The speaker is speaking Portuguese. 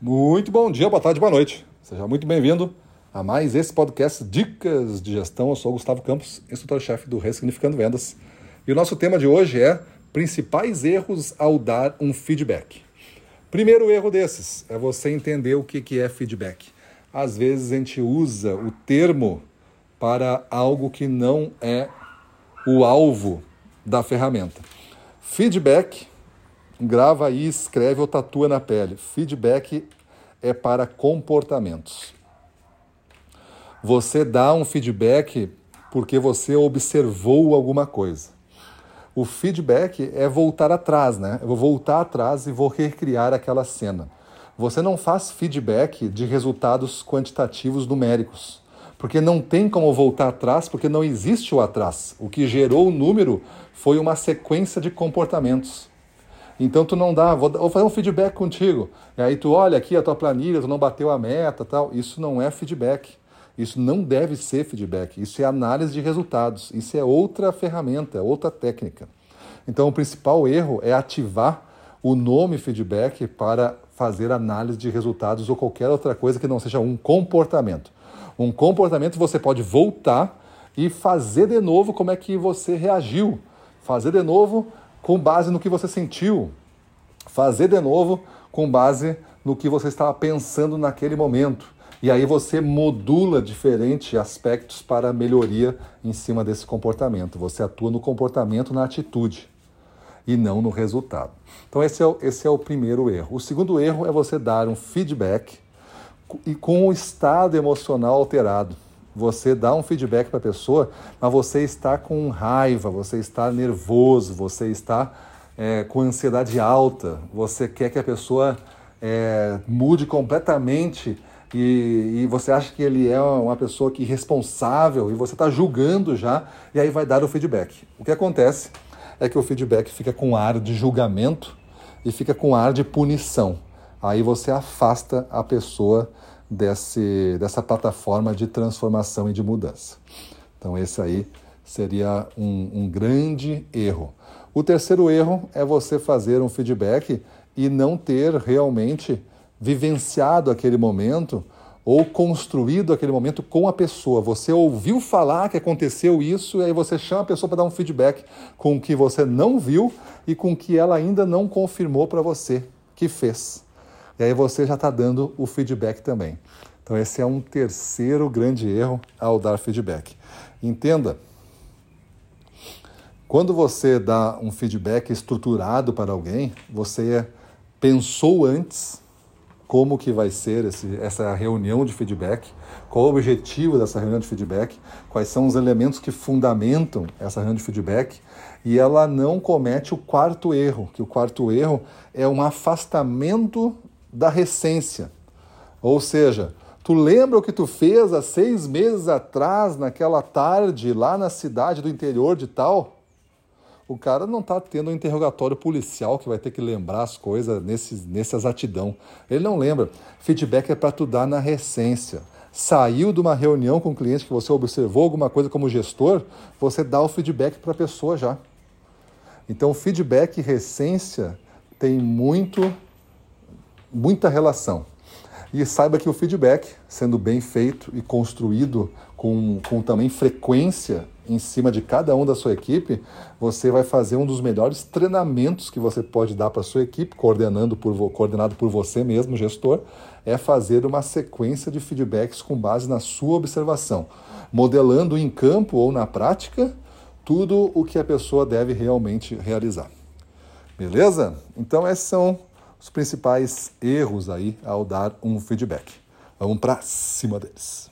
Muito bom dia, boa tarde, boa noite. Seja muito bem-vindo a mais esse podcast Dicas de Gestão. Eu sou Gustavo Campos, instrutor-chefe do Ressignificando Vendas. E o nosso tema de hoje é principais erros ao dar um feedback. Primeiro erro desses é você entender o que é feedback. Às vezes a gente usa o termo para algo que não é o alvo da ferramenta. Feedback grava aí, escreve ou tatua na pele. Feedback é para comportamentos. Você dá um feedback porque você observou alguma coisa. O feedback é voltar atrás, né? Eu vou voltar atrás e vou recriar aquela cena. Você não faz feedback de resultados quantitativos numéricos, porque não tem como voltar atrás, porque não existe o atrás. O que gerou o número foi uma sequência de comportamentos. Então tu não dá, vou, vou fazer um feedback contigo. E aí tu olha aqui a tua planilha, tu não bateu a meta, tal. Isso não é feedback. Isso não deve ser feedback. Isso é análise de resultados. Isso é outra ferramenta, outra técnica. Então o principal erro é ativar o nome feedback para fazer análise de resultados ou qualquer outra coisa que não seja um comportamento. Um comportamento você pode voltar e fazer de novo como é que você reagiu. Fazer de novo com base no que você sentiu. Fazer de novo com base no que você estava pensando naquele momento. E aí você modula diferentes aspectos para melhoria em cima desse comportamento. Você atua no comportamento, na atitude e não no resultado. Então esse é o, esse é o primeiro erro. O segundo erro é você dar um feedback e com o estado emocional alterado. Você dá um feedback para a pessoa, mas você está com raiva, você está nervoso, você está é, com ansiedade alta, você quer que a pessoa é, mude completamente e, e, você acha que ele é uma pessoa que responsável e você está julgando já e aí vai dar o feedback. O que acontece é que o feedback fica com ar de julgamento e fica com ar de punição. Aí você afasta a pessoa desse, dessa plataforma de transformação e de mudança. Então, esse aí seria um, um grande erro. O terceiro erro é você fazer um feedback e não ter realmente vivenciado aquele momento ou construído aquele momento com a pessoa. Você ouviu falar que aconteceu isso e aí você chama a pessoa para dar um feedback com o que você não viu e com o que ela ainda não confirmou para você que fez. E aí você já está dando o feedback também. Então, esse é um terceiro grande erro ao dar feedback. Entenda, quando você dá um feedback estruturado para alguém, você pensou antes como que vai ser esse, essa reunião de feedback, qual o objetivo dessa reunião de feedback, quais são os elementos que fundamentam essa reunião de feedback, e ela não comete o quarto erro, que o quarto erro é um afastamento da recência. Ou seja, tu lembra o que tu fez há seis meses atrás, naquela tarde, lá na cidade do interior de tal? O cara não está tendo um interrogatório policial que vai ter que lembrar as coisas nesse, nessa exatidão. Ele não lembra. Feedback é para tu dar na recência. Saiu de uma reunião com o cliente que você observou alguma coisa como gestor, você dá o feedback para a pessoa já. Então, feedback e recência tem muito muita relação. E saiba que o feedback, sendo bem feito e construído com, com também frequência em cima de cada um da sua equipe, você vai fazer um dos melhores treinamentos que você pode dar para a sua equipe, coordenando por, coordenado por você mesmo, gestor, é fazer uma sequência de feedbacks com base na sua observação, modelando em campo ou na prática tudo o que a pessoa deve realmente realizar. Beleza? Então esses são os principais erros aí ao dar um feedback. Vamos para cima deles.